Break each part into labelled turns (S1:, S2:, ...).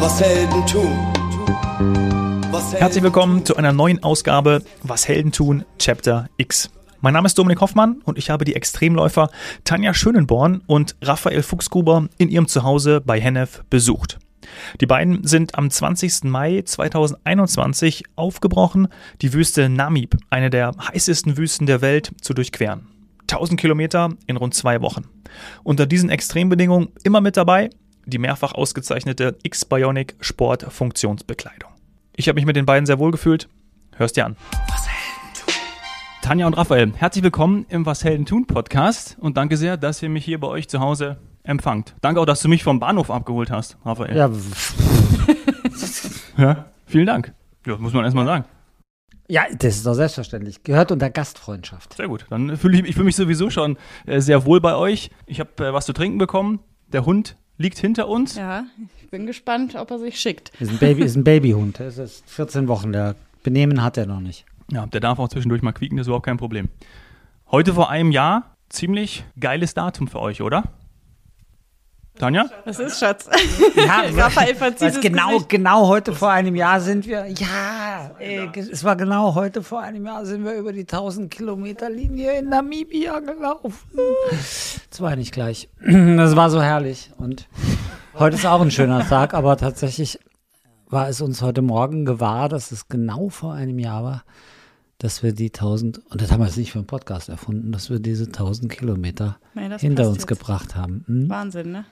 S1: Was Helden tun. Was Helden
S2: Herzlich willkommen zu einer neuen Ausgabe Was Helden tun, Chapter X. Mein Name ist Dominik Hoffmann und ich habe die Extremläufer Tanja Schönenborn und Raphael Fuchsgruber in ihrem Zuhause bei Hennef besucht. Die beiden sind am 20. Mai 2021 aufgebrochen, die Wüste Namib, eine der heißesten Wüsten der Welt, zu durchqueren. 1000 Kilometer in rund zwei Wochen. Unter diesen Extrembedingungen immer mit dabei die mehrfach ausgezeichnete X-Bionic Sport Funktionsbekleidung. Ich habe mich mit den beiden sehr wohl gefühlt. Hörst dir an. Tanja und Raphael, herzlich willkommen im Was Helden tun Podcast und danke sehr, dass ihr mich hier bei euch zu Hause empfangt. Danke auch, dass du mich vom Bahnhof abgeholt hast, Raphael.
S3: Ja,
S2: Ja, vielen Dank. Ja, muss man erstmal sagen.
S3: ja, das ist doch selbstverständlich. Gehört unter Gastfreundschaft.
S2: Sehr gut. Dann fühle ich, ich fühle mich sowieso schon äh, sehr wohl bei euch. Ich habe äh, was zu trinken bekommen. Der Hund liegt hinter uns.
S4: Ja, ich bin gespannt, ob er sich schickt.
S3: Ist ein, Baby, ist ein Babyhund. Es ist 14 Wochen. Der Benehmen hat er noch nicht.
S2: Ja, der darf auch zwischendurch mal quieken, das ist überhaupt kein Problem. Heute vor einem Jahr, ziemlich geiles Datum für euch, oder? Tanja?
S4: Was ist, Schatz?
S3: Ja,
S4: Raphael
S3: was
S4: das
S3: genau,
S4: Gesicht.
S3: genau heute vor einem Jahr sind wir. Ja, ey, es war genau heute vor einem Jahr sind wir über die 1000 Kilometer Linie in Namibia gelaufen. Das war nicht gleich. Das war so herrlich. Und heute ist auch ein schöner Tag, aber tatsächlich war es uns heute Morgen gewahr, dass es genau vor einem Jahr war, dass wir die 1000, und das haben wir jetzt nicht für einen Podcast erfunden, dass wir diese 1000 Kilometer
S4: Nee, das
S3: hinter uns
S4: jetzt.
S3: gebracht haben. Hm?
S4: Wahnsinn, ne?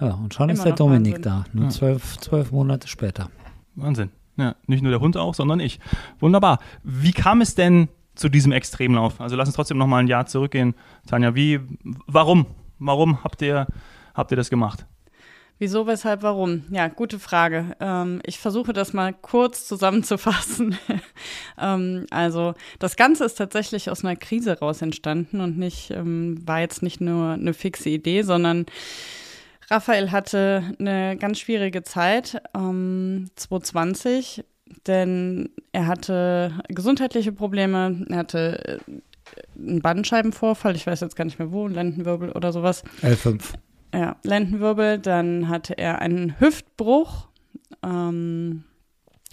S3: Ja, und schon ist der Dominik
S4: Wahnsinn.
S3: da, nur zwölf, zwölf Monate später.
S2: Wahnsinn. Ja, nicht nur der Hund auch, sondern ich. Wunderbar. Wie kam es denn zu diesem Extremlauf? Also lass uns trotzdem noch mal ein Jahr zurückgehen. Tanja, wie, warum? Warum habt ihr, habt ihr das gemacht?
S4: Wieso, weshalb, warum? Ja, gute Frage. Ähm, ich versuche das mal kurz zusammenzufassen. ähm, also das Ganze ist tatsächlich aus einer Krise raus entstanden und nicht ähm, war jetzt nicht nur eine fixe Idee, sondern Raphael hatte eine ganz schwierige Zeit, ähm, 2020, denn er hatte gesundheitliche Probleme, er hatte äh, einen Bandscheibenvorfall, ich weiß jetzt gar nicht mehr wo, Lendenwirbel oder sowas.
S3: L5.
S4: Ja, Lendenwirbel, dann hatte er einen Hüftbruch, ähm,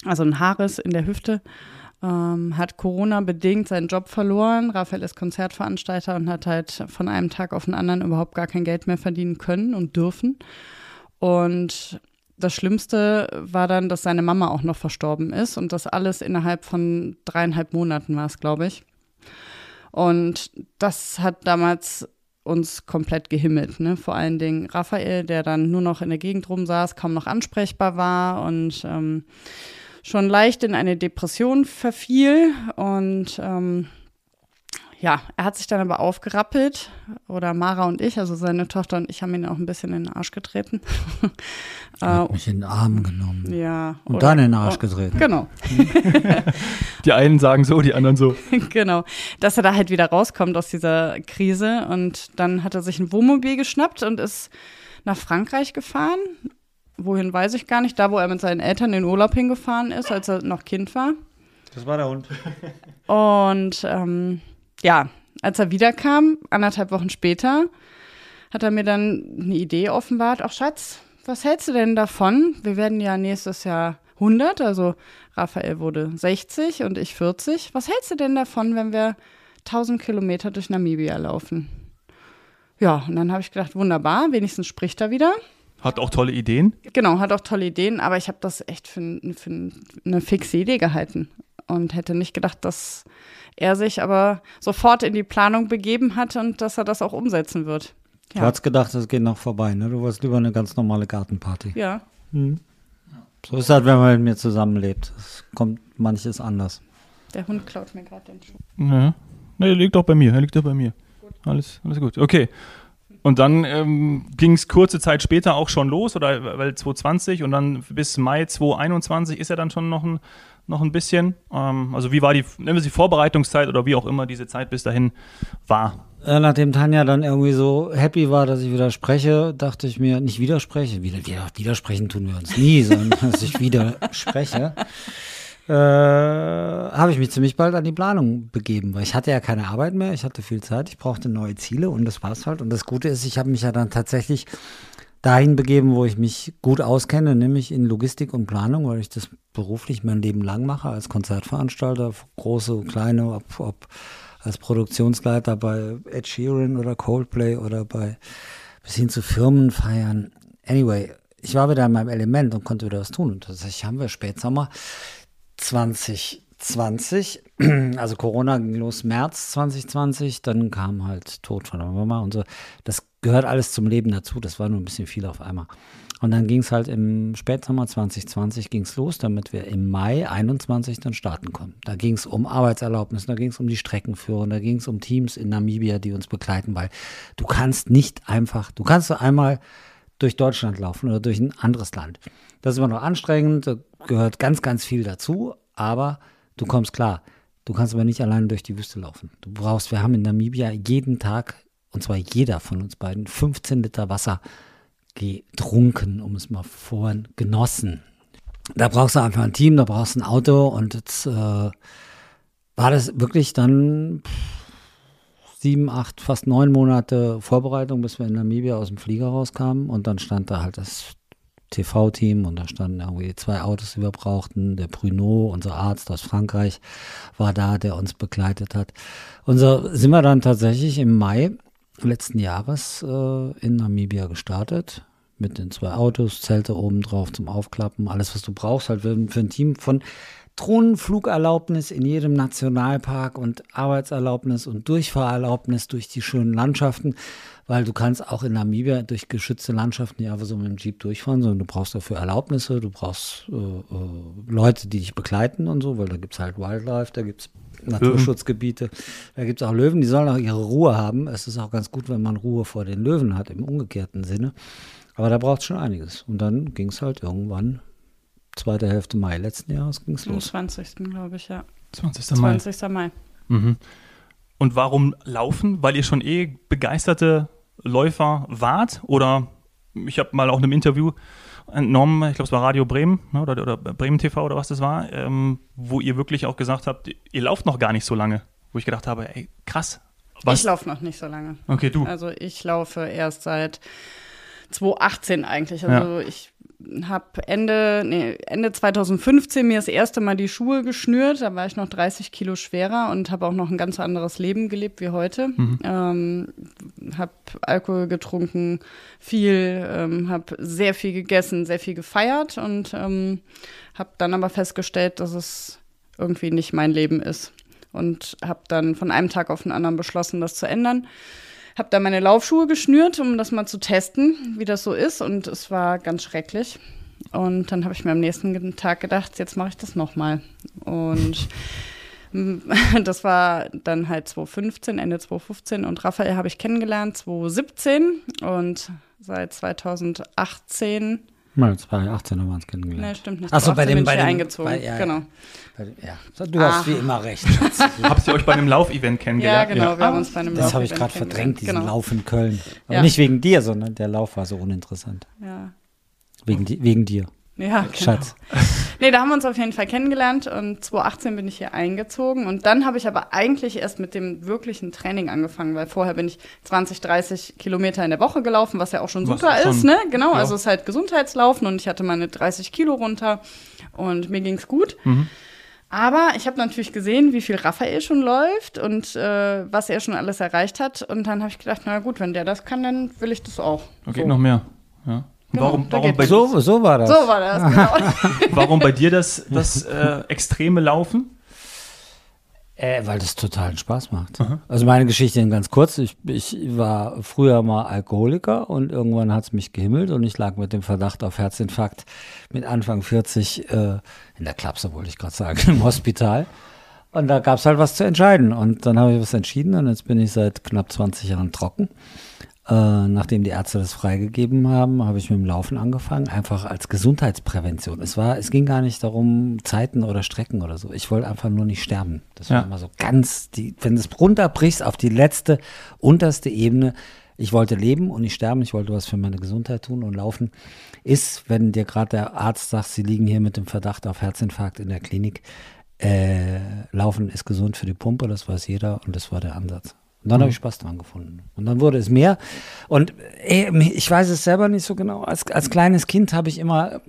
S4: also ein Haarriss in der Hüfte, ähm, hat Corona-bedingt seinen Job verloren. Raphael ist Konzertveranstalter und hat halt von einem Tag auf den anderen überhaupt gar kein Geld mehr verdienen können und dürfen. Und das Schlimmste war dann, dass seine Mama auch noch verstorben ist und das alles innerhalb von dreieinhalb Monaten war es, glaube ich. Und das hat damals uns komplett gehimmelt. Ne? Vor allen Dingen Raphael, der dann nur noch in der Gegend rumsaß, kaum noch ansprechbar war und ähm, schon leicht in eine Depression verfiel. Und ähm, ja, er hat sich dann aber aufgerappelt, oder Mara und ich, also seine Tochter und ich haben ihn auch ein bisschen in den Arsch getreten.
S3: Hat mich in den Arm genommen.
S4: ja.
S3: Und
S4: oder-
S3: dann in den Arsch
S4: oh,
S3: getreten.
S4: Genau.
S2: Die einen sagen so, die anderen so.
S4: genau, dass er da halt wieder rauskommt aus dieser Krise. Und dann hat er sich ein Wohnmobil geschnappt und ist nach Frankreich gefahren. Wohin weiß ich gar nicht. Da, wo er mit seinen Eltern in den Urlaub hingefahren ist, als er noch Kind war.
S3: Das war der Hund.
S4: Und ähm, ja, als er wiederkam, anderthalb Wochen später, hat er mir dann eine Idee offenbart. Ach Schatz, was hältst du denn davon? Wir werden ja nächstes Jahr 100, also Raphael wurde 60 und ich 40. Was hältst du denn davon, wenn wir 1000 Kilometer durch Namibia laufen? Ja, und dann habe ich gedacht, wunderbar, wenigstens spricht er wieder.
S2: Hat auch tolle Ideen.
S4: Genau, hat auch tolle Ideen, aber ich habe das echt für, n- für eine fixe Idee gehalten und hätte nicht gedacht, dass er sich aber sofort in die Planung begeben hat und dass er das auch umsetzen wird.
S3: Du
S4: Ja,
S3: hast gedacht, das geht noch vorbei, ne? Du wolltest lieber eine ganz normale Gartenparty.
S4: ja.
S3: So ist das, wenn man mit mir zusammenlebt. Es kommt manches anders.
S4: der Hund klaut mir gerade den Schuh.
S2: Ja. Ne, er liegt doch bei mir. Er liegt doch bei mir. Alles, alles gut. Okay. Und dann ähm, ging es kurze Zeit später auch schon los, oder weil 2020 und dann bis Mai 2021 ist ja dann schon noch ein, noch ein bisschen. Ähm, also wie war die, nennen wir sie Vorbereitungszeit oder wie auch immer diese Zeit bis dahin war.
S3: Äh, nachdem Tanja dann irgendwie so happy war, dass ich widerspreche, dachte ich mir, nicht widerspreche, wieder, wieder, widersprechen tun wir uns nie, sondern dass ich widerspreche, äh, habe ich mich ziemlich bald an die Planung begeben, weil ich hatte ja keine Arbeit mehr, ich hatte viel Zeit, ich brauchte neue Ziele und das war's halt. Und das Gute ist, ich habe mich ja dann tatsächlich dahin begeben, wo ich mich gut auskenne, nämlich in Logistik und Planung, weil ich das beruflich mein Leben lang mache, als Konzertveranstalter, große, kleine, ob, ob als Produktionsleiter bei Ed Sheeran oder Coldplay oder bei bis hin zu Firmenfeiern. Anyway, ich war wieder in meinem Element und konnte wieder was tun. Und tatsächlich haben wir Spätsommer 2020, also Corona ging los März 2020, dann kam halt Tod von der Mama und so. Das gehört alles zum Leben dazu. Das war nur ein bisschen viel auf einmal. Und dann ging es halt im Spätsommer 2020 ging's los, damit wir im Mai 21 dann starten konnten. Da ging es um Arbeitserlaubnis, da ging es um die Streckenführung, da ging es um Teams in Namibia, die uns begleiten, weil du kannst nicht einfach, du kannst so einmal durch Deutschland laufen oder durch ein anderes Land. Das ist immer noch anstrengend, gehört ganz, ganz viel dazu, aber du kommst klar. Du kannst aber nicht alleine durch die Wüste laufen. Du brauchst, wir haben in Namibia jeden Tag, und zwar jeder von uns beiden, 15 Liter Wasser getrunken, um es mal vorhin genossen. Da brauchst du einfach ein Team, da brauchst du ein Auto und jetzt äh, war das wirklich dann sieben, acht, fast neun Monate Vorbereitung, bis wir in Namibia aus dem Flieger rauskamen und dann stand da halt das TV-Team und da standen irgendwie zwei Autos, die wir brauchten. Der Bruno, unser Arzt aus Frankreich, war da, der uns begleitet hat. Und so sind wir dann tatsächlich im Mai letzten Jahres äh, in Namibia gestartet. Mit den zwei Autos, Zelte oben drauf zum Aufklappen, alles, was du brauchst, halt für, für ein Team von Drohnenflugerlaubnis in jedem Nationalpark und Arbeitserlaubnis und Durchfahrerlaubnis durch die schönen Landschaften, weil du kannst auch in Namibia durch geschützte Landschaften nicht einfach so mit dem Jeep durchfahren, sondern du brauchst dafür Erlaubnisse, du brauchst äh, äh, Leute, die dich begleiten und so, weil da gibt es halt Wildlife, da gibt es Naturschutzgebiete, da gibt es auch Löwen, die sollen auch ihre Ruhe haben. Es ist auch ganz gut, wenn man Ruhe vor den Löwen hat, im umgekehrten Sinne. Aber da braucht es schon einiges. Und dann ging es halt irgendwann zweite Hälfte Mai letzten Jahres ging es
S4: Am
S3: los.
S4: 20. glaube ich, ja.
S2: 20. Mai.
S4: 20. Mai.
S2: Mhm. Und warum laufen? Weil ihr schon eh begeisterte Läufer wart? Oder ich habe mal auch in einem Interview entnommen, ich glaube es war Radio Bremen ne, oder, oder Bremen TV oder was das war, ähm, wo ihr wirklich auch gesagt habt, ihr lauft noch gar nicht so lange. Wo ich gedacht habe, ey, krass. Was?
S4: Ich laufe noch nicht so lange.
S2: Okay, du.
S4: Also ich laufe erst seit 2018 eigentlich. Also ich habe Ende, nee, Ende 2015 mir das erste Mal die Schuhe geschnürt. Da war ich noch 30 Kilo schwerer und habe auch noch ein ganz anderes Leben gelebt wie heute.
S2: Mhm.
S4: Ähm, habe Alkohol getrunken, viel, ähm, habe sehr viel gegessen, sehr viel gefeiert und ähm, habe dann aber festgestellt, dass es irgendwie nicht mein Leben ist. Und habe dann von einem Tag auf den anderen beschlossen, das zu ändern. Habe dann meine Laufschuhe geschnürt, um das mal zu testen, wie das so ist. Und es war ganz schrecklich. Und dann habe ich mir am nächsten Tag gedacht, jetzt mache ich das nochmal. Und das war dann halt 2015, Ende 2015. Und Raphael habe ich kennengelernt 2017. Und seit 2018
S3: Mal 2018 haben wir uns
S4: Nee,
S3: kennengelernt.
S4: stimmt nicht.
S3: Achso, bei
S4: 2018
S3: dem,
S4: bin
S3: bei
S4: ich
S3: dem,
S4: eingezogen.
S3: Bei, ja,
S4: genau.
S3: Bei dem, ja. Du hast wie immer recht, Schatz.
S2: Habt ihr euch bei einem Laufevent
S4: Ja,
S2: kennengelernt?
S4: genau. Wir haben uns bei einem
S3: Das habe ich gerade verdrängt, diesen
S4: kennengelernt.
S3: Lauf in Köln. Aber
S4: Ja.
S3: nicht wegen dir, sondern der Lauf war so uninteressant.
S4: Genau. Ja.
S3: Wegen, wegen dir,
S4: Ja, genau.
S3: Schatz.
S4: Nee, da haben wir uns auf jeden Fall kennengelernt und 2018 bin ich hier eingezogen und dann habe ich aber eigentlich erst mit dem wirklichen Training angefangen, weil vorher bin ich 20, 30 Kilometer in der Woche gelaufen, was ja auch schon
S2: Was
S4: super
S2: schon-
S4: ist, ne? Genau,
S2: ja.
S4: also es ist halt Gesundheitslaufen und ich hatte meine 30 Kilo runter und mir ging's gut.
S2: Mhm.
S4: Aber ich habe natürlich gesehen, wie viel Raphael schon läuft und äh, was er schon alles erreicht hat. Und dann habe ich gedacht, na gut, wenn der das kann, dann will ich das auch.
S2: Geht
S4: So.
S2: noch mehr. Ja. Warum, warum, bei,
S3: So, so war das.
S4: So war das, genau.
S2: warum bei dir das, das äh, extreme Laufen?
S3: Äh, weil das totalen Spaß macht. Also meine Geschichte ganz kurz. Ich, ich war früher mal Alkoholiker und irgendwann hat es mich gehimmelt und ich lag mit dem Verdacht auf Herzinfarkt mit Anfang 40 äh, in der Klapse, wollte ich gerade sagen, im Hospital. Und da gab es halt was zu entscheiden. Und dann habe ich was entschieden und jetzt bin ich seit knapp 20 Jahren trocken. Äh, nachdem die Ärzte das freigegeben haben, habe ich mit dem Laufen angefangen, einfach als Gesundheitsprävention. Es war, es ging gar nicht darum, Zeiten oder Strecken oder so. Ich wollte einfach nur nicht sterben. Das war
S2: Ja.
S3: immer so ganz, die, wenn du es runterbrichst auf die letzte, unterste Ebene. Ich wollte leben und nicht sterben. Ich wollte was für meine Gesundheit tun und laufen. Ist, wenn dir gerade der Arzt sagt, sie liegen hier mit dem Verdacht auf Herzinfarkt in der Klinik, äh, Laufen ist gesund für die Pumpe, das weiß jeder und das war der Ansatz. Und dann habe ich Spaß dran gefunden. Und dann wurde es mehr. Und ey, ich weiß es selber nicht so genau. Als, als kleines Kind habe ich immer,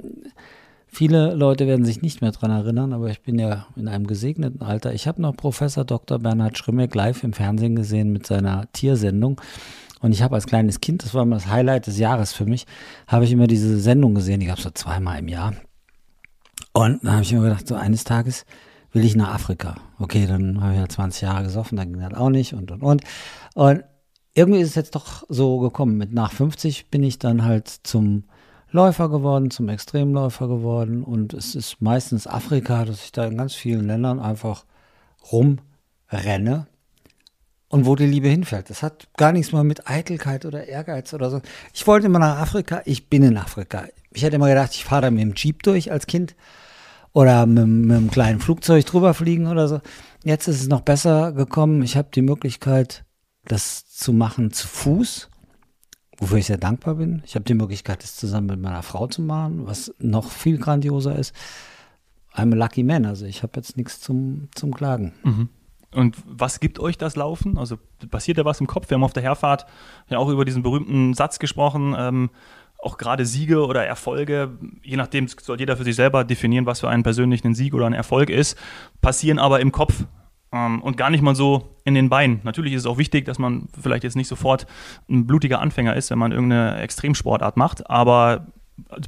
S3: viele Leute werden sich nicht mehr dran erinnern, aber ich bin ja in einem gesegneten Alter. Ich habe noch Professor Dr. Bernhard Schrimmeck live im Fernsehen gesehen mit seiner Tiersendung. Und ich habe als kleines Kind, das war immer das Highlight des Jahres für mich, habe ich immer diese Sendung gesehen. Die gab es so zweimal im Jahr. Und dann habe ich mir gedacht, so eines Tages will ich nach Afrika. Okay, dann habe ich ja 20 Jahre gesoffen, dann ging das auch nicht und und und. Und irgendwie ist es jetzt doch so gekommen. Mit nach 50 bin ich dann halt zum Läufer geworden, zum Extremläufer geworden. Und es ist meistens Afrika, dass ich da in ganz vielen Ländern einfach rumrenne. Und wo die Liebe hinfällt. Das hat gar nichts mehr mit Eitelkeit oder Ehrgeiz oder so. Ich wollte immer nach Afrika, ich bin in Afrika. Ich hätte immer gedacht, ich fahre da mit dem Jeep durch als Kind oder mit, mit einem kleinen Flugzeug drüber fliegen oder so. Jetzt ist es noch besser gekommen. Ich habe die Möglichkeit, das zu machen zu Fuß, wofür ich sehr dankbar bin. Ich habe die Möglichkeit, das zusammen mit meiner Frau zu machen, was noch viel grandioser ist. I'm a lucky man, also ich habe jetzt nichts zum, zum Klagen.
S2: Mhm. Und was gibt euch das Laufen? Also passiert da was im Kopf? Wir haben auf der Herfahrt ja auch über diesen berühmten Satz gesprochen. Ähm, auch gerade Siege oder Erfolge, je nachdem soll jeder für sich selber definieren, was für einen persönlich ein Sieg oder ein Erfolg ist, passieren aber im Kopf ähm, und gar nicht mal so in den Beinen. Natürlich ist es auch wichtig, dass man vielleicht jetzt nicht sofort ein blutiger Anfänger ist, wenn man irgendeine Extremsportart macht, aber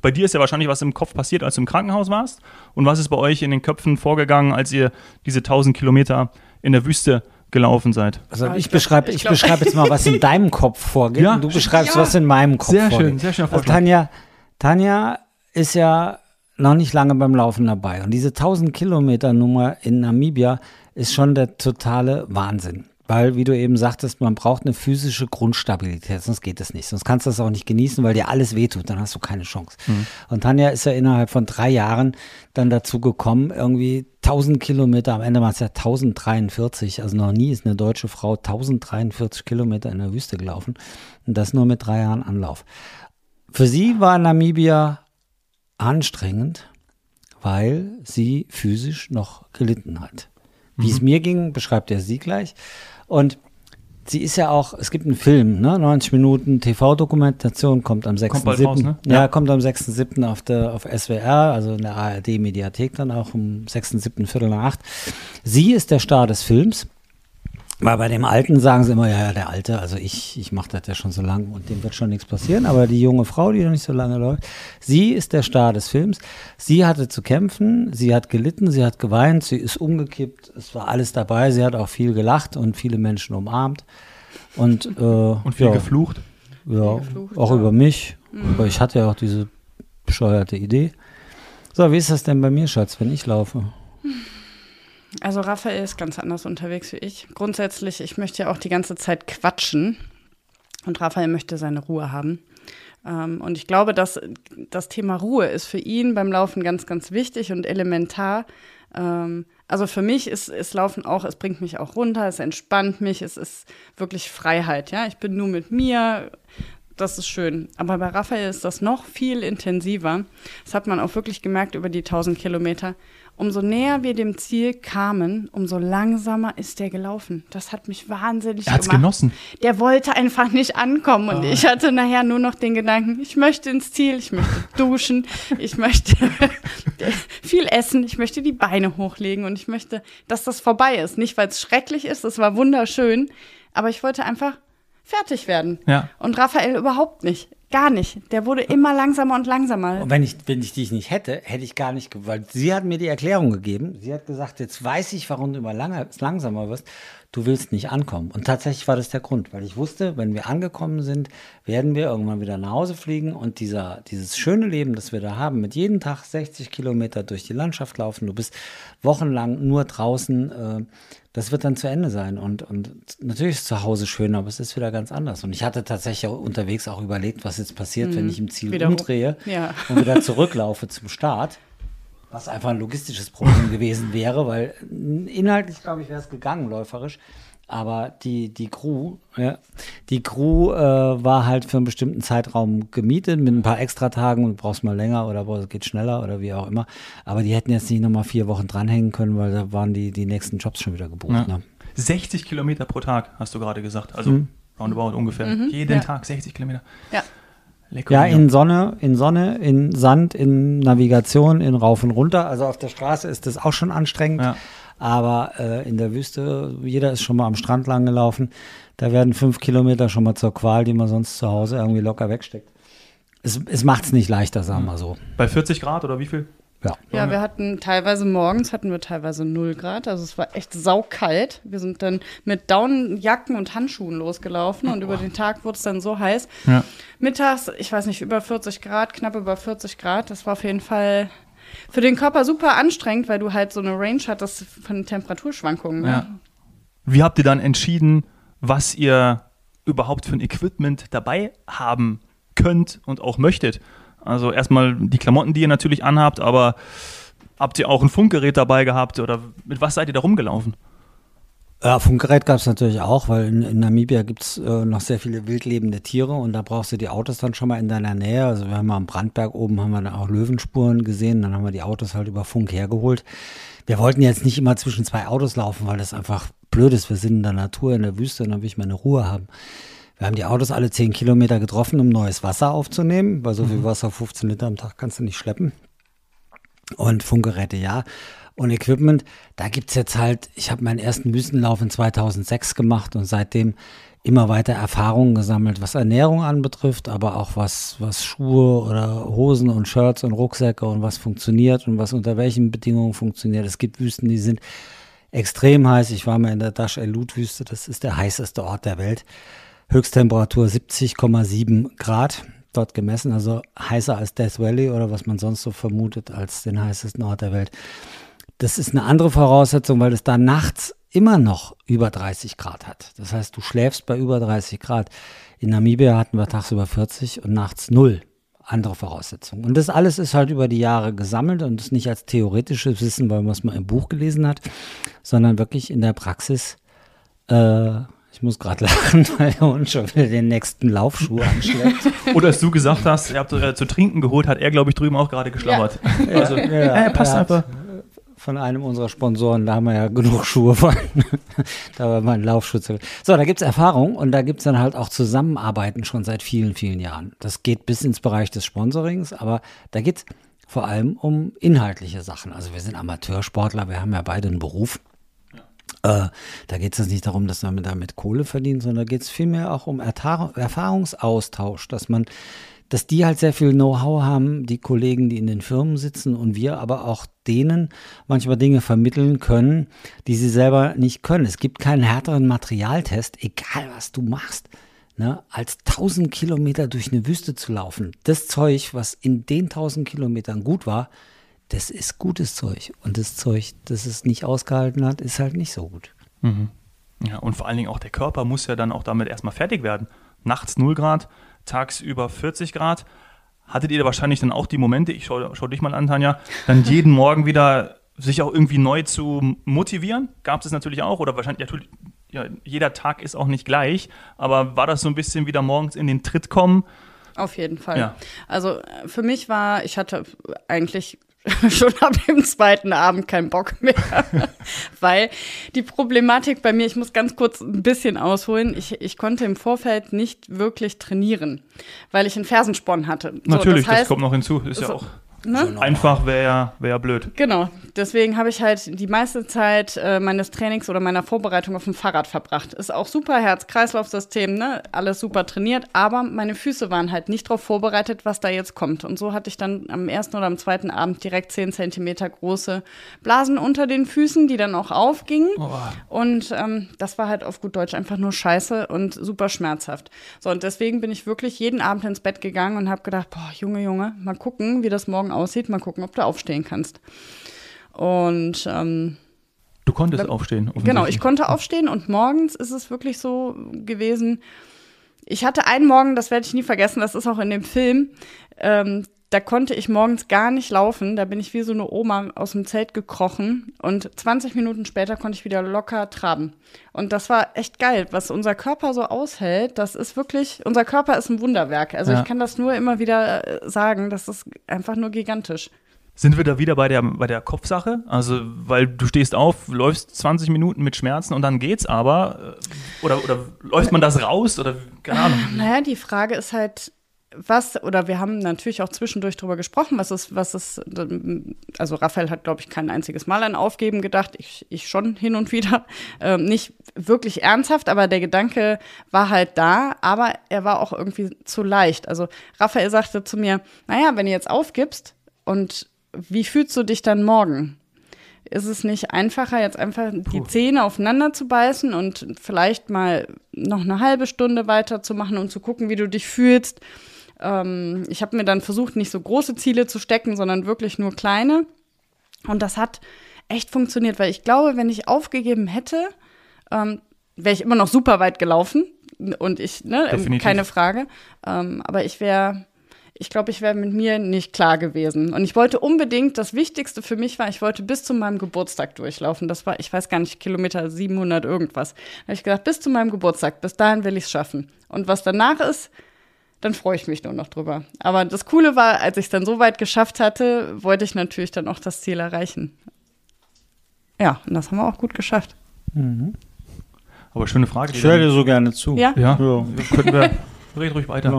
S2: bei dir ist ja wahrscheinlich was im Kopf passiert, als du im Krankenhaus warst. Und was ist bei euch in den Köpfen vorgegangen, als ihr diese 1000 Kilometer in der Wüste gelaufen seid.
S3: Also ich, ich beschreibe, ich, ich beschreibe jetzt mal, was in deinem Kopf vorgeht. Ja, und du beschreibst, ja. was in meinem Kopf
S2: sehr
S3: vorgeht.
S2: Schön, sehr schön,
S3: also Tanja, Tanja ist ja noch nicht lange beim Laufen dabei. Und diese 1000 Kilometer Nummer in Namibia ist schon der totale Wahnsinn. Weil, wie du eben sagtest, man braucht eine physische Grundstabilität, sonst geht es nicht. Sonst kannst du das auch nicht genießen, weil dir alles wehtut, dann hast du keine Chance. Mhm. Und Tanja ist ja innerhalb von drei Jahren dann dazu gekommen, irgendwie 1000 Kilometer, am Ende waren es ja 1043, also noch nie ist eine deutsche Frau 1043 Kilometer in der Wüste gelaufen. Und das nur mit drei Jahren Anlauf. Für sie war Namibia anstrengend, weil sie physisch noch gelitten hat. Wie mhm. es mir ging, beschreibt er sie gleich. Und sie ist ja auch, es gibt einen Film, ne? 90 Minuten TV-Dokumentation, kommt am 6.7. Ne? Ja, ja, kommt am 6.7. auf der auf SWR, also in der ARD-Mediathek dann auch um 6.7. Viertel nach acht. Sie ist der Star des Films. Weil bei dem Alten sagen sie immer, ja, ja, der Alte, also ich, ich mache das ja schon so lange und dem wird schon nichts passieren. Aber die junge Frau, die noch nicht so lange läuft, sie ist der Star des Films. Sie hatte zu kämpfen, sie hat gelitten, sie hat geweint, sie ist umgekippt, es war alles dabei. Sie hat auch viel gelacht und viele Menschen umarmt. Und, äh,
S2: und viel
S3: ja,
S2: geflucht.
S3: Ja, viel geflucht, auch ja. über mich. Mhm. Aber ich hatte ja auch diese bescheuerte Idee. So, wie ist das denn bei mir, Schatz, wenn ich laufe?
S4: Also Raphael ist ganz anders unterwegs wie ich. Grundsätzlich, ich möchte ja auch die ganze Zeit quatschen und Raphael möchte seine Ruhe haben. Ähm, und ich glaube, dass das Thema Ruhe ist für ihn beim Laufen ganz, ganz wichtig und elementar. Ähm, also für mich ist, ist Laufen auch, es bringt mich auch runter, es entspannt mich, es ist wirklich Freiheit. Ja, ich bin nur mit mir, das ist schön. Aber bei Raphael ist das noch viel intensiver. Das hat man auch wirklich gemerkt über die 1000 Kilometer. Umso näher wir dem Ziel kamen, umso langsamer ist der gelaufen. Das hat mich wahnsinnig
S2: er hat's gemacht. genossen.
S4: Der wollte einfach nicht ankommen. Und oh. ich hatte nachher nur noch den Gedanken, ich möchte ins Ziel, ich möchte duschen, ich möchte viel essen, ich möchte die Beine hochlegen und ich möchte, dass das vorbei ist. Nicht, weil es schrecklich ist, es war wunderschön, aber ich wollte einfach fertig werden.
S2: Ja.
S4: Und Raphael überhaupt nicht. Gar nicht. Der wurde immer langsamer und langsamer.
S3: Und wenn ich, wenn ich dich nicht hätte, hätte ich gar nicht gewollt. Sie hat mir die Erklärung gegeben. Sie hat gesagt, jetzt weiß ich, warum du immer lange, langsamer wirst. Du willst nicht ankommen. Und tatsächlich war das der Grund, weil ich wusste, wenn wir angekommen sind, werden wir irgendwann wieder nach Hause fliegen und dieser, dieses schöne Leben, das wir da haben, mit jedem Tag 60 Kilometer durch die Landschaft laufen, du bist wochenlang nur draußen, äh, das wird dann zu Ende sein. Und, und natürlich ist zu Hause schön, aber es ist wieder ganz anders. Und ich hatte tatsächlich auch unterwegs auch überlegt, was jetzt passiert, mhm. wenn ich im Ziel wieder umdrehe ja. und wieder zurücklaufe zum Start. Was einfach ein logistisches Problem gewesen wäre, weil inhaltlich, glaube ich, wäre es gegangen, läuferisch. Aber die, die Crew, ja, die Crew äh, war halt für einen bestimmten Zeitraum gemietet mit ein paar Extratagen und brauchst mal länger oder es geht schneller oder wie auch immer. Aber die hätten jetzt nicht nochmal vier Wochen dranhängen können, weil da waren die, die nächsten Jobs schon wieder gebucht. Ja. Ne?
S2: 60 Kilometer pro Tag, hast du gerade gesagt. Also roundabout ungefähr. Jeden
S4: ja.
S2: Tag 60 Kilometer.
S4: Ja.
S2: Lecker.
S3: Ja, in Sonne, in Sonne, in Sand, in Navigation, in Rauf und Runter. Also auf der Straße ist das auch schon anstrengend.
S2: Ja.
S3: Aber äh, in der Wüste, jeder ist schon mal am Strand lang gelaufen. Da werden fünf Kilometer schon mal zur Qual, die man sonst zu Hause irgendwie locker wegsteckt. Es, es macht es nicht leichter, sagen wir so.
S2: Bei 40 Grad oder wie viel?
S3: Ja.
S4: Ja, wir hatten teilweise morgens hatten wir teilweise 0 Grad, also es war echt saukalt. Wir sind dann mit Daunenjacken und Handschuhen losgelaufen und über den Tag wurde es dann so heiß.
S2: Ja.
S4: Mittags, ich weiß nicht, über 40 Grad, knapp über 40 Grad. Das war auf jeden Fall für den Körper super anstrengend, weil du halt so eine Range hattest von Temperaturschwankungen. Ne?
S2: Ja. Wie habt ihr dann entschieden, was ihr überhaupt für ein Equipment dabei haben könnt und auch möchtet? Also erstmal die Klamotten, die ihr natürlich anhabt, aber habt ihr auch ein Funkgerät dabei gehabt oder mit was seid ihr da rumgelaufen?
S3: Ja, Funkgerät gab es natürlich auch, weil in, in Namibia gibt es äh, noch sehr viele wildlebende Tiere und da brauchst du die Autos dann schon mal in deiner Nähe. Also wir haben mal am Brandberg oben haben wir dann auch Löwenspuren gesehen, dann haben wir die Autos halt über Funk hergeholt. Wir wollten jetzt nicht immer zwischen zwei Autos laufen, weil das einfach blöd ist. Wir sind in der Natur, in der Wüste und dann will ich meine Ruhe haben. Wir haben die Autos alle 10 Kilometer getroffen, um neues Wasser aufzunehmen, weil so viel Wasser, 15 Liter am Tag kannst du nicht schleppen. Und Funkgeräte, ja. Und Equipment, da gibt's jetzt halt, ich habe meinen ersten Wüstenlauf in 2006 gemacht und seitdem immer weiter Erfahrungen gesammelt, was Ernährung anbetrifft, aber auch was, was Schuhe oder Hosen und Shirts und Rucksäcke und was funktioniert und was unter welchen Bedingungen funktioniert. Es gibt Wüsten, die sind extrem heiß. Ich war mal in der Dash El Wüste, das ist der heißeste Ort der Welt. Höchsttemperatur 70,7 Grad dort gemessen, also heißer als Death Valley oder was man sonst so vermutet als den heißesten Ort der Welt. Das ist eine andere Voraussetzung, weil es da nachts immer noch über 30 Grad hat. Das heißt, du schläfst bei über 30 Grad. In Namibia hatten wir tagsüber 40 und nachts null. Andere Voraussetzungen. Und das alles ist halt über die Jahre gesammelt und ist nicht als theoretisches Wissen, weil man es mal im Buch gelesen hat, sondern wirklich in der Praxis. Äh, ich muss gerade lachen, weil der Hund schon wieder den nächsten Laufschuh anschleppt.
S2: Oder als du gesagt hast, ihr habt äh, zu trinken geholt, hat er, glaube ich, drüben auch gerade geschlabbert. Also,
S3: Ja,
S2: äh, passt
S3: er
S2: einfach.
S3: Von einem unserer Sponsoren, da haben wir ja genug Schuhe von. da war mein Laufschutz. So, da gibt's Erfahrung und da gibt's dann halt auch Zusammenarbeiten schon seit vielen, vielen Jahren. Das geht bis ins Bereich des Sponsorings, aber da geht's vor allem um inhaltliche Sachen. Also wir sind Amateursportler, wir haben ja beide einen Beruf. Äh, da geht es nicht darum, dass man damit Kohle verdient, sondern da geht es vielmehr auch um Erfahrungsaustausch, dass man, dass die halt sehr viel Know-how haben, die Kollegen, die in den Firmen sitzen und wir aber auch denen manchmal Dinge vermitteln können, die sie selber nicht können. Es gibt keinen härteren Materialtest, egal was du machst. Ne, als 1000 Kilometer durch eine Wüste zu laufen, das Zeug, was in den 1000 Kilometern gut war, das ist gutes Zeug. Und das Zeug, das es nicht ausgehalten hat, ist halt nicht so gut.
S2: Ja, und vor allen Dingen auch der Körper muss ja dann auch damit erstmal fertig werden. Nachts 0 Grad, tagsüber 40 Grad. Hattet ihr da wahrscheinlich dann auch die Momente, ich schau, schau dich mal an, Tanja, dann jeden Morgen wieder sich auch irgendwie neu zu motivieren? Gab es natürlich auch oder wahrscheinlich, ja, ja, jeder Tag ist auch nicht gleich, aber war das so ein bisschen wieder morgens in den Tritt kommen?
S4: Auf jeden Fall.
S2: Ja.
S4: Also äh, für mich war, ich hatte eigentlich schon ab dem zweiten Abend keinen Bock mehr, weil die Problematik bei mir, ich muss ganz kurz ein bisschen ausholen, ich, ich konnte im Vorfeld nicht wirklich trainieren, weil ich einen Fersensporn hatte. So,
S2: natürlich, das,
S4: heißt,
S2: kommt noch hinzu. Ist ja
S4: so-
S2: auch
S4: ne?
S2: einfach, wäre ja, wär blöd.
S4: Genau, deswegen habe ich halt die meiste Zeit äh, meines Trainings oder meiner Vorbereitung auf dem Fahrrad verbracht. Ist auch super, Herz-Kreislauf-System, ne? alles super trainiert, aber meine Füße waren halt nicht darauf vorbereitet, was da jetzt kommt. Und so hatte ich dann am ersten oder am zweiten Abend direkt 10 Zentimeter große Blasen unter den Füßen, die dann auch aufgingen. Und ähm, das war halt auf gut Deutsch einfach nur scheiße und super schmerzhaft. So, und deswegen bin ich wirklich jeden Abend ins Bett gegangen und habe gedacht, boah, Junge, Junge, mal gucken, wie das morgen aussieht, mal gucken, ob du aufstehen kannst. Und ähm,
S2: Du konntest
S4: Wenn-
S2: aufstehen.
S4: Genau, ich konnte aufstehen und morgens ist es wirklich so gewesen. Ich hatte einen Morgen, das werde ich nie vergessen, das ist auch in dem Film. Ähm, da konnte ich morgens gar nicht laufen. Da bin ich wie so eine Oma aus dem Zelt gekrochen und 20 Minuten später konnte ich wieder locker traben. Und das war echt geil, was unser Körper so aushält. Das ist wirklich, unser Körper ist ein Wunderwerk. Also
S2: Ja.
S4: ich kann das nur immer wieder äh, sagen, das ist einfach nur gigantisch.
S2: Sind wir da wieder bei der, bei der Kopfsache? Also, weil du stehst auf, läufst 20 Minuten mit Schmerzen und dann geht's aber. äh, Oder, oder läuft man das raus? Oder keine Ahnung.
S4: Naja, die Frage ist halt, was, oder wir haben natürlich auch zwischendurch drüber gesprochen, was ist, was ist, also Raphael hat, glaube ich, kein einziges Mal an Aufgeben gedacht, ich, ich schon hin und wieder, ähm, nicht wirklich ernsthaft, aber der Gedanke war halt da, aber er war auch irgendwie zu leicht. Also Raphael sagte zu mir, naja, wenn du jetzt aufgibst und wie fühlst du dich dann morgen? Ist es nicht einfacher, jetzt einfach die Zähne aufeinander zu beißen und vielleicht mal noch eine halbe Stunde weiterzumachen und zu gucken, wie du dich fühlst? Ähm, ich habe mir dann versucht, nicht so große Ziele zu stecken, sondern wirklich nur kleine. Und das hat echt funktioniert, weil ich glaube, wenn ich aufgegeben hätte, ähm, wäre ich immer noch super weit gelaufen. Und ich, ne,
S2: Definitiv.
S4: keine Frage. Ähm, aber ich wäre, ich glaube, ich wäre mit mir nicht klar gewesen. Und ich wollte unbedingt, das Wichtigste für mich war, ich wollte bis zu meinem Geburtstag durchlaufen. Das war, ich weiß gar nicht, Kilometer 700 irgendwas. Da habe ich gesagt, bis zu meinem Geburtstag, bis dahin will ich es schaffen. Und was danach ist, dann freue ich mich nur noch drüber. Aber das Coole war, als ich es dann so weit geschafft hatte, wollte ich natürlich dann auch das Ziel erreichen. Ja, und das haben wir auch gut geschafft.
S2: Aber schöne Frage. die
S5: Ich höre dir so gerne zu.
S4: Ja.
S2: Ja,
S5: Ja.
S2: könnten wir. Red ruhig weiter.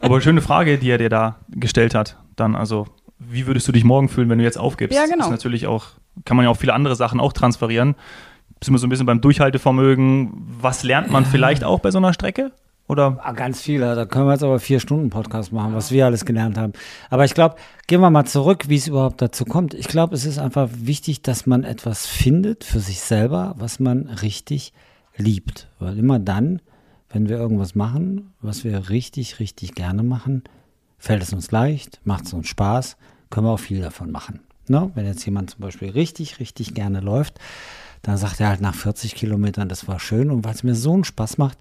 S2: Aber schöne Frage, die er dir da gestellt hat. Dann also, wie würdest du dich morgen fühlen, wenn du jetzt aufgibst?
S4: Ja, genau.
S2: Ist natürlich auch, kann man ja auch viele andere Sachen auch transferieren. Sind wir so ein bisschen beim Durchhaltevermögen. Was lernt man vielleicht auch bei so einer Strecke? Oder
S3: Ah, Ganz viele. Da können wir jetzt aber vier Stunden Podcast machen, was wir alles gelernt haben. Aber ich glaube, gehen wir mal zurück, wie es überhaupt dazu kommt. Ich glaube, es ist einfach wichtig, dass man etwas findet für sich selber, was man richtig liebt. Weil immer dann, wenn wir irgendwas machen, was wir richtig, richtig gerne machen, fällt es uns leicht, macht es uns Spaß, können wir auch viel davon machen. Ne? Wenn jetzt jemand zum Beispiel richtig, richtig gerne läuft, dann sagt er halt nach 40 Kilometern, das war schön und weil es mir so einen Spaß macht,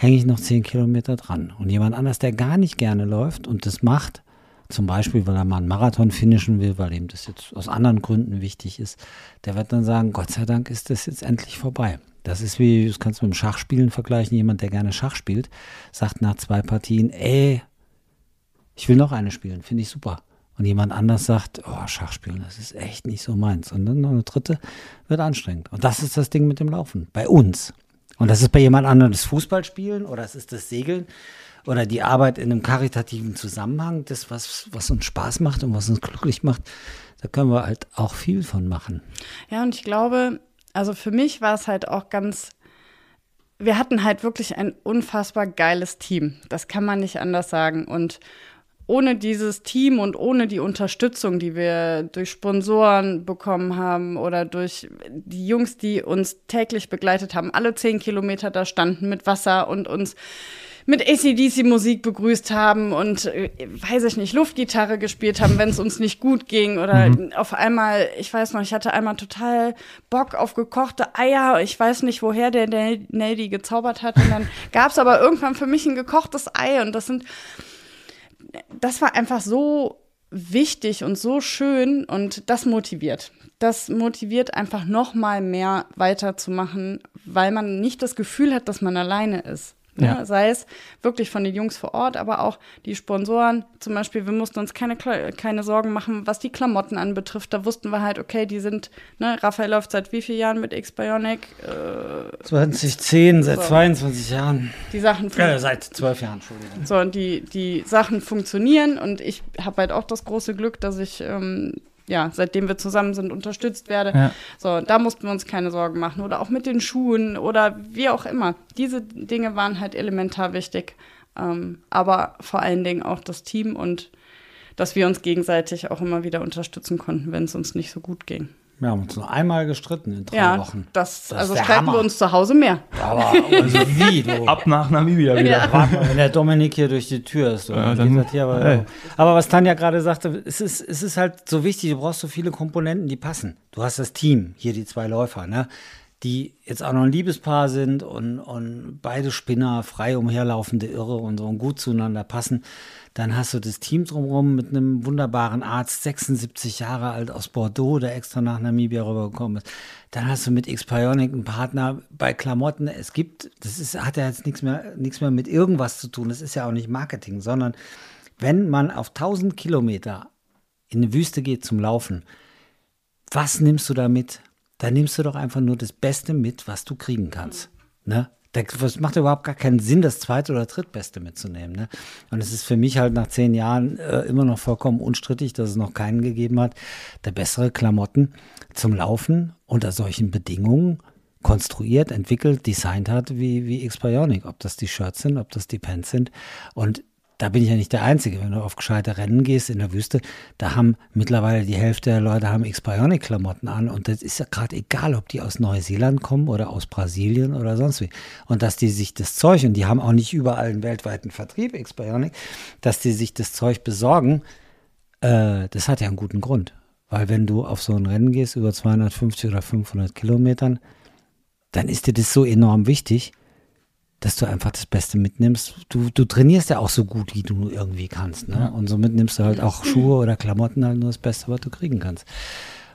S3: hänge ich noch 10 Kilometer dran. Und jemand anders, der gar nicht gerne läuft und das macht, zum Beispiel, weil er mal einen Marathon finishen will, weil ihm das jetzt aus anderen Gründen wichtig ist, der wird dann sagen, Gott sei Dank ist das jetzt endlich vorbei. Das ist wie, das kannst du mit dem Schachspielen vergleichen, jemand, der gerne Schach spielt, sagt nach zwei Partien, ey, ich will noch eine spielen, finde ich super. Und jemand anders sagt, oh, Schachspielen, das ist echt nicht so meins. Und dann noch eine dritte wird anstrengend. Und das ist das Ding mit dem Laufen, bei uns. Und das ist bei jemand anderem das Fußballspielen oder es ist das Segeln oder die Arbeit in einem karitativen Zusammenhang, das, was, was uns Spaß macht und was uns glücklich macht. Da können wir halt auch viel von machen.
S4: Ja, und ich glaube, also für mich war es halt auch ganz, wir hatten halt wirklich ein unfassbar geiles Team. Das kann man nicht anders sagen. Und ohne dieses Team und ohne die Unterstützung, die wir durch Sponsoren bekommen haben oder durch die Jungs, die uns täglich begleitet haben, alle zehn Kilometer da standen mit Wasser und uns mit ACDC-Musik begrüßt haben und, äh, weiß ich nicht, Luftgitarre gespielt haben, wenn es uns nicht gut ging. Oder auf einmal, ich weiß noch, ich hatte einmal total Bock auf gekochte Eier. Ich weiß nicht, woher der Nel- Nell die gezaubert hat. Und dann gab es aber irgendwann für mich ein gekochtes Ei. Und das sind, das war einfach so wichtig und so schön und das motiviert. Das motiviert einfach noch mal mehr weiterzumachen, weil man nicht das Gefühl hat, dass man alleine ist. Ne?
S2: Ja.
S4: Sei es wirklich von den Jungs vor Ort, aber auch die Sponsoren. Zum Beispiel, wir mussten uns keine, keine Sorgen machen, was die Klamotten anbetrifft. Da wussten wir halt, okay, die sind, ne, Raphael läuft seit wie vielen Jahren mit X-Bionic? Äh,
S3: 2010, seit
S4: So.
S3: 22 Jahren.
S4: die Sachen
S3: Ja, seit 12 Jahren, Entschuldigung.
S4: So, und die, die Sachen funktionieren und ich habe halt auch das große Glück, dass ich, ähm, ja, seitdem wir zusammen sind, unterstützt werde.
S2: Ja.
S4: So, da mussten wir uns keine Sorgen machen. Oder auch mit den Schuhen oder wie auch immer. Diese Dinge waren halt elementar wichtig. Ähm, aber vor allen Dingen auch das Team und dass wir uns gegenseitig auch immer wieder unterstützen konnten, wenn es uns nicht so gut ging.
S3: Wir haben uns nur einmal gestritten in drei
S4: ja,
S3: Wochen.
S4: das,
S3: Das
S4: also streiten
S3: Hammer.
S4: wir uns zu Hause mehr.
S3: Aber also wie, du?
S2: ab nach Namibia wieder?
S3: Warte mal, wenn der Dominik hier durch die Tür ist.
S2: Ja,
S3: hier aber,
S2: ey.
S3: aber was Tanja gerade sagte, es ist, es ist halt so wichtig, du brauchst so viele Komponenten, die passen. Du hast das Team, hier die zwei Läufer, ne? Die jetzt auch noch ein Liebespaar sind und, und beide Spinner, frei umherlaufende Irre und so und gut zueinander passen. Dann hast du das Team drumherum mit einem wunderbaren Arzt, 76 Jahre alt aus Bordeaux, der extra nach Namibia rübergekommen ist. Dann hast du mit X-Bionic einen Partner bei Klamotten. Es gibt, das ist, hat ja jetzt nichts mehr, nichts mehr mit irgendwas zu tun. Das ist ja auch nicht Marketing, sondern wenn man auf 1000 Kilometer in eine Wüste geht zum Laufen, was nimmst du da mit? Da nimmst du doch einfach nur das Beste mit, was du kriegen kannst. Ne? Das macht überhaupt gar keinen Sinn, das zweite oder drittbeste mitzunehmen. Ne? Und es ist für mich halt nach zehn Jahren äh, immer noch vollkommen unstrittig, dass es noch keinen gegeben hat, der bessere Klamotten zum Laufen unter solchen Bedingungen konstruiert, entwickelt, designt hat wie, wie X-Bionic. Ob das die Shirts sind, ob das die Pants sind. Und da bin ich ja nicht der Einzige. Wenn du auf gescheite Rennen gehst in der Wüste, da haben mittlerweile die Hälfte der Leute haben X-Bionic-Klamotten an. Und das ist ja gerade egal, ob die aus Neuseeland kommen oder aus Brasilien oder sonst wie. Und dass die sich das Zeug, und die haben auch nicht überall einen weltweiten Vertrieb, X-Bionic, dass die sich das Zeug besorgen, äh, das hat ja einen guten Grund. Weil wenn du auf so ein Rennen gehst über 250 oder 500 Kilometern, dann ist dir das so enorm wichtig, dass du einfach das Beste mitnimmst. Du, du trainierst ja auch so gut, wie du irgendwie kannst. Ne? Ja. Und somit nimmst du halt auch Schuhe oder Klamotten halt nur das Beste, was du kriegen kannst.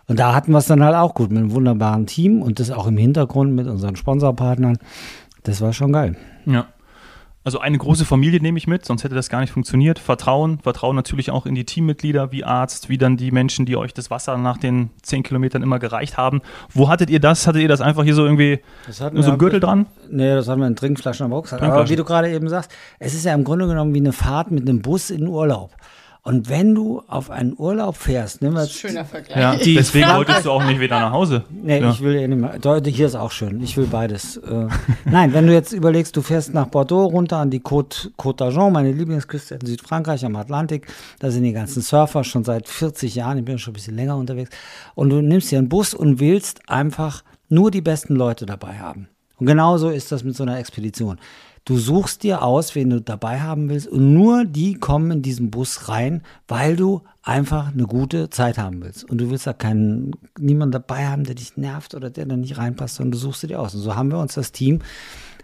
S3: Und da hatten wir es dann halt auch gut mit einem wunderbaren Team und das auch im Hintergrund mit unseren Sponsorpartnern. Das war schon geil.
S2: Ja. Also eine große Familie nehme ich mit, sonst hätte das gar nicht funktioniert. Vertrauen, Vertrauen natürlich auch in die Teammitglieder, wie Arzt, wie dann die Menschen, die euch das Wasser nach den zehn Kilometern immer gereicht haben. Wo hattet ihr das? Hattet ihr das einfach hier so irgendwie so ein Gürtel dran?
S3: Nee, das hatten wir in Trinkflaschen am Rucksack. Aber wie du gerade eben sagst, es ist ja im Grunde genommen wie eine Fahrt mit einem Bus in Urlaub. Und wenn du auf einen Urlaub fährst, nimm mal.
S4: Schöner Vergleich.
S2: Ja, deswegen wolltest du auch nicht wieder nach Hause.
S3: Nee,
S2: ja.
S3: ich will eh nicht mehr. Hier ist auch schön. Ich will beides. Äh, nein, wenn du jetzt überlegst, du fährst nach Bordeaux runter an die Côte, Côte d'Argent, meine Lieblingsküste in Südfrankreich am Atlantik. Da sind die ganzen Surfer schon seit 40 Jahren. Ich bin schon ein bisschen länger unterwegs. Und du nimmst dir einen Bus und willst einfach nur die besten Leute dabei haben. Und genauso ist das mit so einer Expedition. Du suchst dir aus, wen du dabei haben willst und nur die kommen in diesen Bus rein, weil du einfach eine gute Zeit haben willst. Und du willst da keinen, niemanden dabei haben, der dich nervt oder der da nicht reinpasst, sondern du suchst dir aus. Und so haben wir uns das Team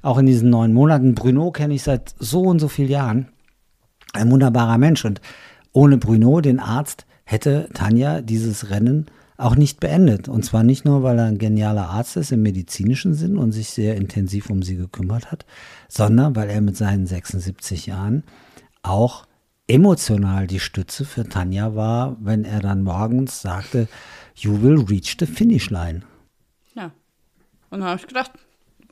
S3: auch in diesen neun Monaten. Bruno kenne ich seit so und so vielen Jahren. Ein wunderbarer Mensch. Und ohne Bruno, den Arzt, hätte Tanja dieses Rennen auch nicht beendet. Und zwar nicht nur, weil er ein genialer Arzt ist im medizinischen Sinn und sich sehr intensiv um sie gekümmert hat, sondern weil er mit seinen 76 Jahren auch emotional die Stütze für Tanja war, wenn er dann morgens sagte, you will reach the finish line.
S4: Ja. Und dann habe ich gedacht,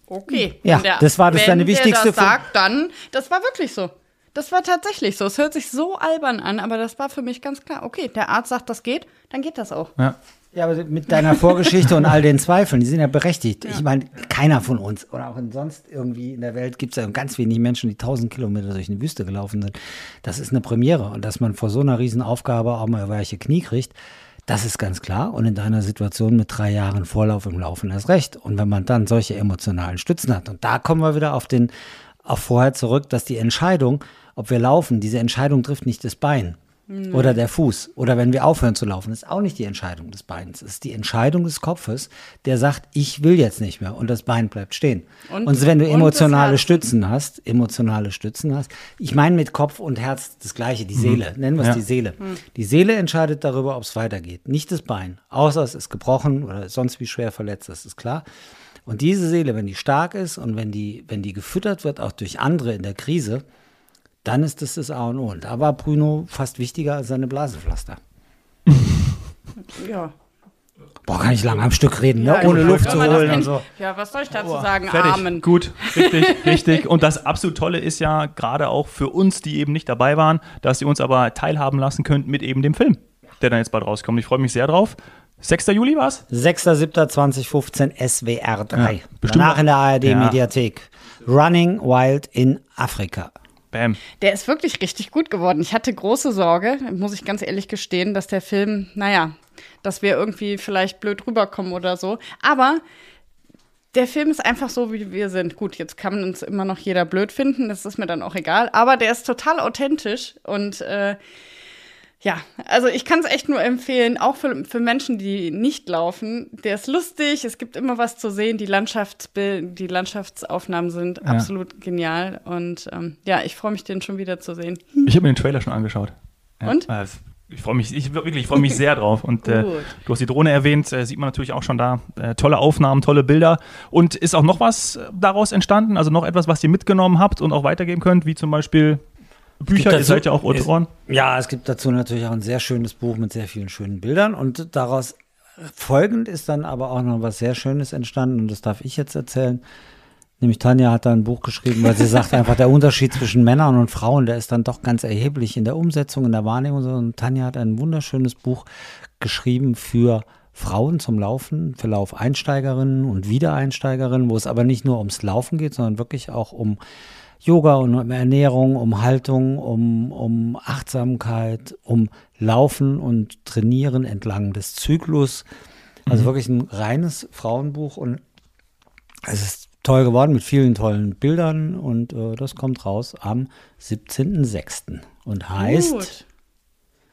S4: okay.
S3: Ja,
S4: der,
S3: das war das deine wichtigste
S4: der das sagt, dann, das war wirklich so. Das war tatsächlich so. Es hört sich so albern an, aber das war für mich ganz klar. Okay, der Arzt sagt, das geht, dann geht das auch.
S2: Ja.
S3: Ja, aber mit deiner Vorgeschichte und all den Zweifeln, die sind ja berechtigt. Ja. Ich meine, keiner von uns oder auch sonst irgendwie in der Welt gibt es ja ganz wenig Menschen, die tausend Kilometer durch eine Wüste gelaufen sind. Das ist eine Premiere. Und dass man vor so einer Riesenaufgabe auch mal weiche Knie kriegt, das ist ganz klar. Und in deiner Situation mit drei Jahren Vorlauf im Laufen erst recht. Und wenn man dann solche emotionalen Stützen hat, und da kommen wir wieder auf den, auf vorher zurück, dass die Entscheidung, ob wir laufen, diese Entscheidung trifft nicht das Bein. Nee. Oder der Fuß. Oder wenn wir aufhören zu laufen, ist auch nicht die Entscheidung des Beins. Es ist die Entscheidung des Kopfes, der sagt, ich will jetzt nicht mehr und das Bein bleibt stehen. Und, und wenn du emotionale Stützen hast, emotionale Stützen hast, ich meine mit Kopf und Herz das Gleiche, die mhm. Seele, nennen wir es ja. die Seele. Mhm. Die Seele entscheidet darüber, ob es weitergeht, nicht das Bein. Außer es ist gebrochen oder sonst wie schwer verletzt, das ist klar. Und diese Seele, wenn die stark ist und wenn die, wenn die gefüttert wird, auch durch andere in der Krise, dann ist das das A und O. Und da war Bruno fast wichtiger als seine Blasenpflaster.
S4: ja.
S3: Boah, kann ich lange am Stück reden, ne? ja, ohne Luft zu holen und so.
S4: Ja, was soll ich dazu oh, sagen?
S2: Fertig.
S4: Amen.
S2: Gut, richtig, richtig. Und das absolut Tolle ist ja gerade auch für uns, die eben nicht dabei waren, dass ihr uns aber teilhaben lassen könnt mit eben dem Film, der dann jetzt bald rauskommt. Ich freue mich sehr drauf. 6. Juli war es?
S3: 6.7.2015 SWR 3. Ja, Danach in der ARD-Mediathek. Ja. Running Wild in Afrika.
S2: Bam.
S4: Der ist wirklich richtig gut geworden. Ich hatte große Sorge, muss ich ganz ehrlich gestehen, dass der Film, naja, dass wir irgendwie vielleicht blöd rüberkommen oder so. Aber der Film ist einfach so, wie wir sind. Gut, jetzt kann uns immer noch jeder blöd finden, das ist mir dann auch egal. Aber der ist total authentisch und äh, ja, also ich kann es echt nur empfehlen, auch für, für Menschen, die nicht laufen. Der ist lustig, es gibt immer was zu sehen. Die, Landschaftsbild, die Landschaftsaufnahmen sind ja. absolut genial. Und ähm, ja, ich freue mich, den schon wieder zu sehen.
S2: Ich habe mir den Trailer schon angeschaut.
S4: Ja. Und?
S2: Ich freue mich, ich, wirklich, ich freue mich sehr drauf. Und äh, du hast die Drohne erwähnt, äh, sieht man natürlich auch schon da. Äh, tolle Aufnahmen, tolle Bilder. Und ist auch noch was daraus entstanden? Also noch etwas, was ihr mitgenommen habt und auch weitergeben könnt, wie zum Beispiel Bücher,
S3: Gibt
S2: ihr seid ja auch
S3: dazu-
S2: Autoren.
S3: Ja, es gibt dazu natürlich auch ein sehr schönes Buch mit sehr vielen schönen Bildern und daraus folgend ist dann aber auch noch was sehr Schönes entstanden und das darf ich jetzt erzählen. Nämlich Tanja hat da ein Buch geschrieben, weil sie sagt einfach, der Unterschied zwischen Männern und Frauen, der ist dann doch ganz erheblich in der Umsetzung, in der Wahrnehmung. Und Tanja hat ein wunderschönes Buch geschrieben für Frauen zum Laufen, für Laufeinsteigerinnen und Wiedereinsteigerinnen, wo es aber nicht nur ums Laufen geht, sondern wirklich auch um Yoga und um Ernährung, um Haltung, um, um Achtsamkeit, um Laufen und Trainieren entlang des Zyklus. Also wirklich ein reines Frauenbuch und es ist toll geworden mit vielen tollen Bildern und äh, das kommt raus am 17.06. und heißt,
S4: Gut.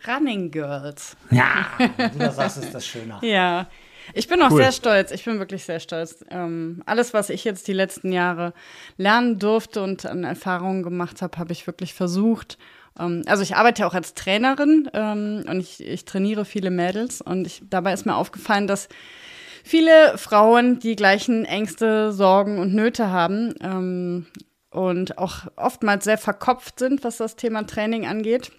S4: Running Girls.
S3: ja, du das sagst, ist das schöner.
S4: Ja. Ich bin auch
S2: Cool.
S4: sehr stolz. Ich bin wirklich sehr stolz. Ähm, alles, was ich jetzt die letzten Jahre lernen durfte und an Erfahrungen gemacht habe, habe ich wirklich versucht. Ähm, also ich arbeite ja auch als Trainerin ähm, und ich, ich trainiere viele Mädels und ich, dabei ist mir aufgefallen, dass viele Frauen die gleichen Ängste, Sorgen und Nöte haben ähm, und auch oftmals sehr verkopft sind, was das Thema Training angeht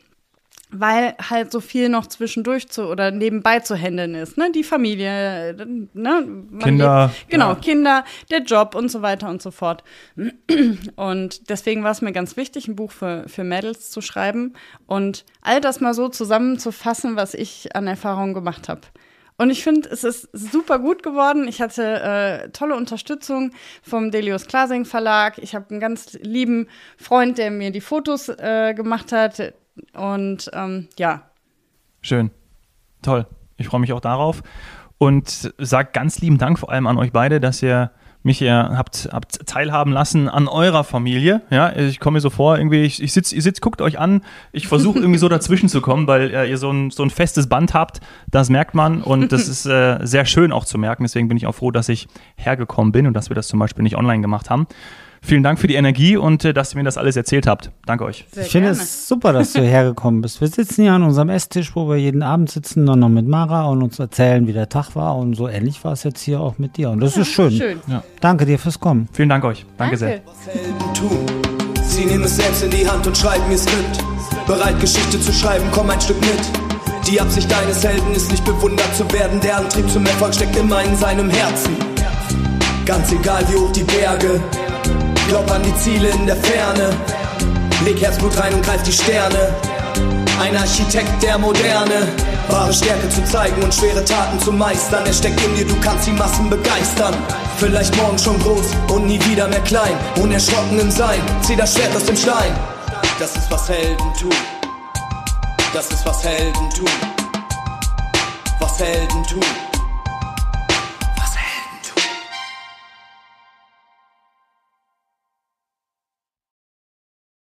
S4: weil halt so viel noch zwischendurch zu oder nebenbei zu handeln ist, ne? Die Familie, ne? Man
S2: Kinder,
S4: lebt- genau,
S2: ja.
S4: Kinder, der Job und so weiter und so fort. Und deswegen war es mir ganz wichtig, ein Buch für, für Mädels zu schreiben und all das mal so zusammenzufassen, was ich an Erfahrungen gemacht habe. Und ich finde, es ist super gut geworden. Ich hatte äh, tolle Unterstützung vom Delius Klasing Verlag. Ich habe einen ganz lieben Freund, der mir die Fotos äh, gemacht hat. Und ähm, ja,
S2: Schön. Toll. Ich freue mich auch darauf. Und sag ganz lieben Dank vor allem an euch beide, dass ihr mich hier habt, habt teilhaben lassen an eurer Familie. Ja, ich komme mir so vor, irgendwie, ich, ich sitze, ihr sitzt, guckt euch an. Ich versuche irgendwie so dazwischen zu kommen, weil äh, ihr so ein, so ein festes Band habt. Das merkt man und das ist äh, sehr schön auch zu merken. Deswegen bin ich auch froh, dass ich hergekommen bin und dass wir das zum Beispiel nicht online gemacht haben. Vielen Dank für die Energie und äh, dass ihr mir das alles erzählt habt. Danke euch.
S4: sehr
S3: Ich finde es super, dass du hergekommen bist. Wir sitzen hier an unserem Esstisch, wo wir jeden Abend sitzen und noch mit Mara und uns erzählen, wie der Tag war. Und so ähnlich war es jetzt hier auch mit dir. Und das ist schön.
S4: Schön.
S3: Danke dir fürs Kommen.
S2: Vielen Dank euch. Danke, sehr.
S1: Helden tun. Sie nehmen es selbst in die Hand und schreiben ihr Skript. Bereit, Geschichte zu schreiben, komm ein Stück mit. Die Absicht deines Helden ist nicht bewundert zu werden. Der Antrieb zum Erfolg steckt immer in seinem Herzen. Ganz egal wie hoch die Berge. Glaub an die Ziele in der Ferne. Leg Herzblut rein und greif die Sterne. Ein Architekt der Moderne. Wahre Stärke zu zeigen und schwere Taten zu meistern. Er steckt in dir, du kannst die Massen begeistern. Vielleicht morgen schon groß und nie wieder mehr klein. Unerschrocken im Sein, zieh das Schwert aus dem Stein. Das ist was Helden tun. Das ist was Helden tun. Was Helden tun.